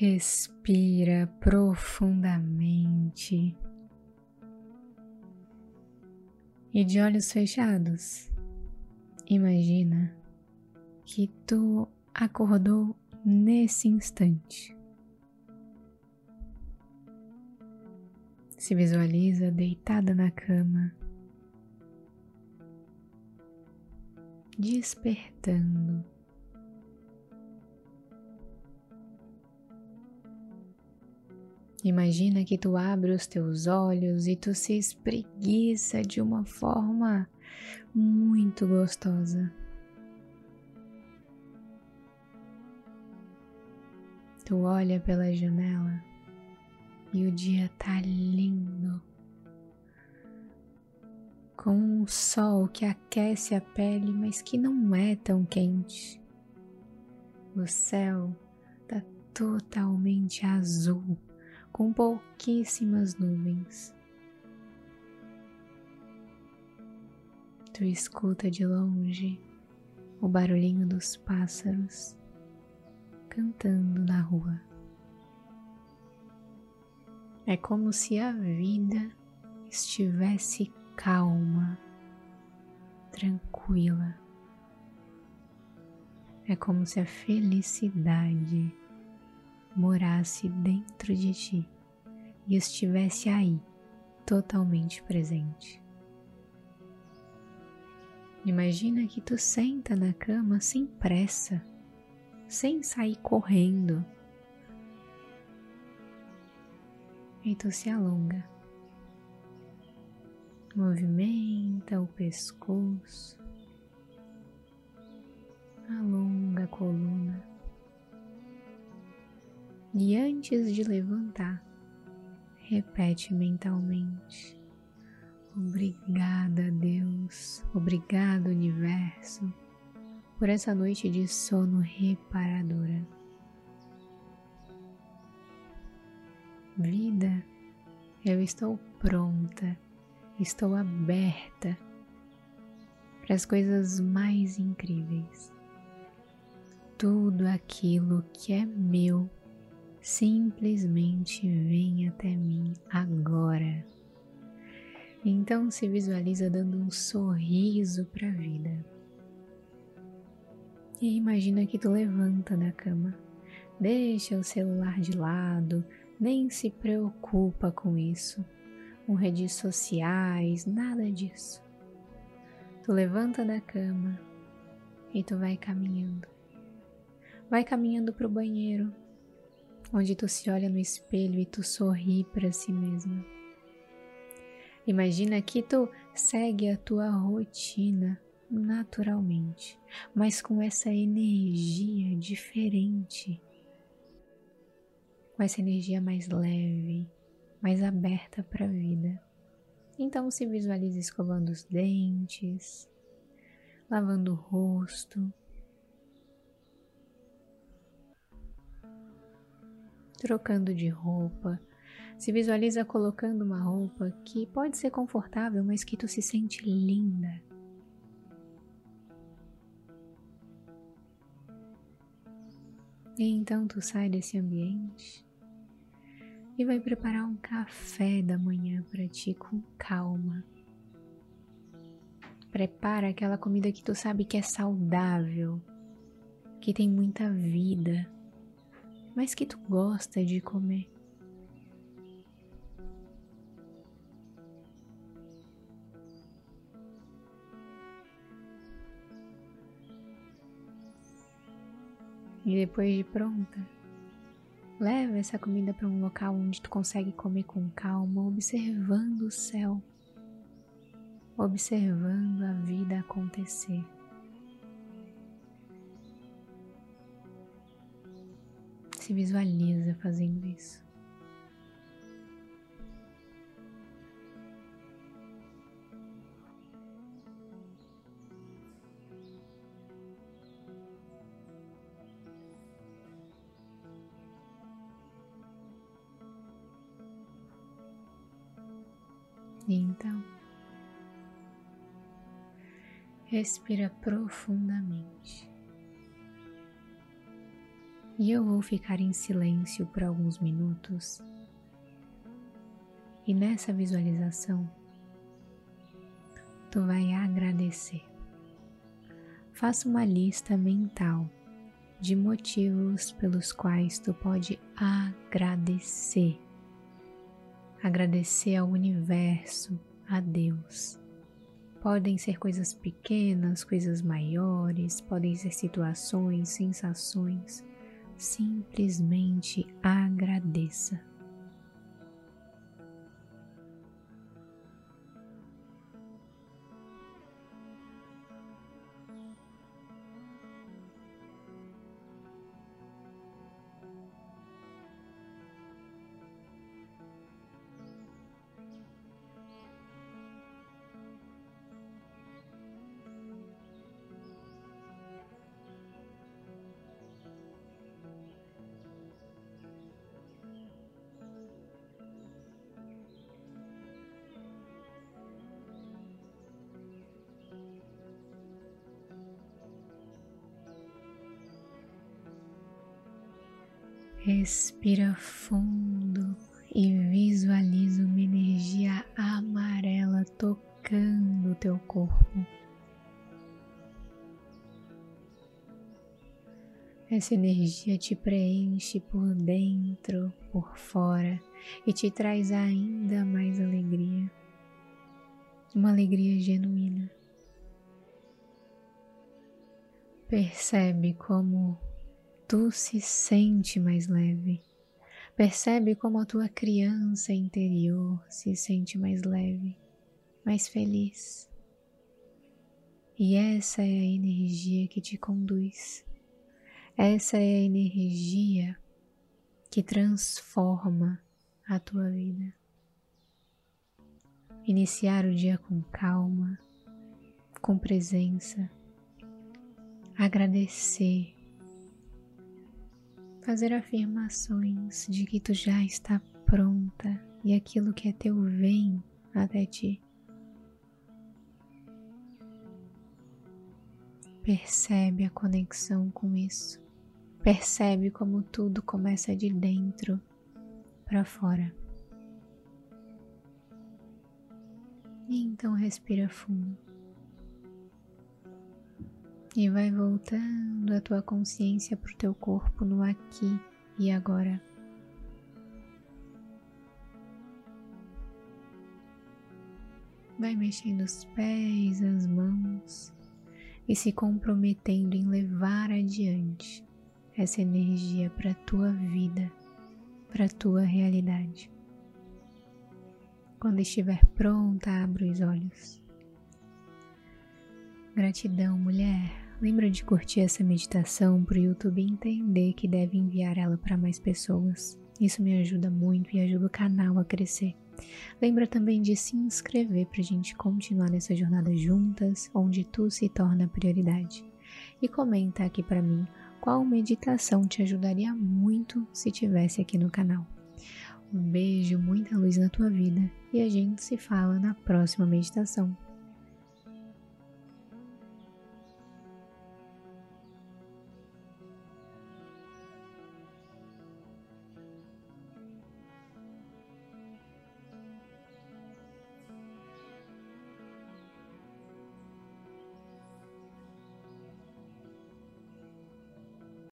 Respira profundamente. E de olhos fechados, imagina que tu acordou nesse instante. Se visualiza deitada na cama, despertando. Imagina que tu abre os teus olhos e tu se espreguiça de uma forma muito gostosa. Tu olha pela janela e o dia tá lindo. Com um sol que aquece a pele, mas que não é tão quente. O céu tá totalmente azul com pouquíssimas nuvens. Tu escuta de longe o barulhinho dos pássaros cantando na rua. É como se a vida estivesse calma, tranquila. É como se a felicidade morasse dentro de ti e estivesse aí, totalmente presente. Imagina que tu senta na cama sem pressa, sem sair correndo. E tu se alonga. Movimenta o pescoço, alonga a coluna. E antes de levantar, repete mentalmente: Obrigada, Deus, obrigado, Universo, por essa noite de sono reparadora. Vida, eu estou pronta, estou aberta para as coisas mais incríveis. Tudo aquilo que é meu simplesmente vem até mim agora. Então se visualiza dando um sorriso para a vida. E imagina que tu levanta da cama, deixa o celular de lado, nem se preocupa com isso, com redes sociais, nada disso. Tu levanta da cama e tu vai caminhando. Vai caminhando para o banheiro, onde tu se olha no espelho e tu sorri para si mesma. Imagina que tu segue a tua rotina naturalmente, mas com essa energia diferente, com essa energia mais leve, mais aberta para a vida. Então se visualize escovando os dentes, lavando o rosto, trocando de roupa. Se visualiza colocando uma roupa que pode ser confortável, mas que tu se sente linda. E então tu sai desse ambiente e vai preparar um café da manhã para ti com calma. Prepara aquela comida que tu sabe que é saudável, que tem muita vida mas que tu gosta de comer. E depois de pronta, leva essa comida para um local onde tu consegue comer com calma, observando o céu, observando a vida acontecer. Se visualiza fazendo isso. então, respira profundamente. E eu vou ficar em silêncio por alguns minutos. E nessa visualização, tu vai agradecer. Faça uma lista mental de motivos pelos quais tu pode agradecer. Agradecer ao universo, a Deus. Podem ser coisas pequenas, coisas maiores, podem ser situações, sensações. Simplesmente agradeça. Respira fundo e visualiza uma energia amarela tocando o teu corpo. Essa energia te preenche por dentro, por fora e te traz ainda mais alegria. Uma alegria genuína. Percebe como tu se sente mais leve. Percebe como a tua criança interior se sente mais leve, mais feliz. E essa é a energia que te conduz. Essa é a energia que transforma a tua vida. Iniciar o dia com calma, com presença, agradecer fazer afirmações de que tu já está pronta e aquilo que é teu vem até ti. Percebe a conexão com isso. Percebe como tudo começa de dentro para fora. E então respira fundo e vai voltando a tua consciência para o teu corpo no aqui e agora. Vai mexendo os pés, as mãos e se comprometendo em levar adiante essa energia para a tua vida, para a tua realidade. Quando estiver pronta, abra os olhos. Gratidão, mulher. Lembra de curtir essa meditação para o YouTube entender que deve enviar ela para mais pessoas. Isso me ajuda muito e ajuda o canal a crescer. Lembra também de se inscrever para a gente continuar nessa jornada juntas, onde tu se torna prioridade. E comenta aqui para mim qual meditação te ajudaria muito se tivesse aqui no canal. Um beijo, muita luz na tua vida e a gente se fala na próxima meditação.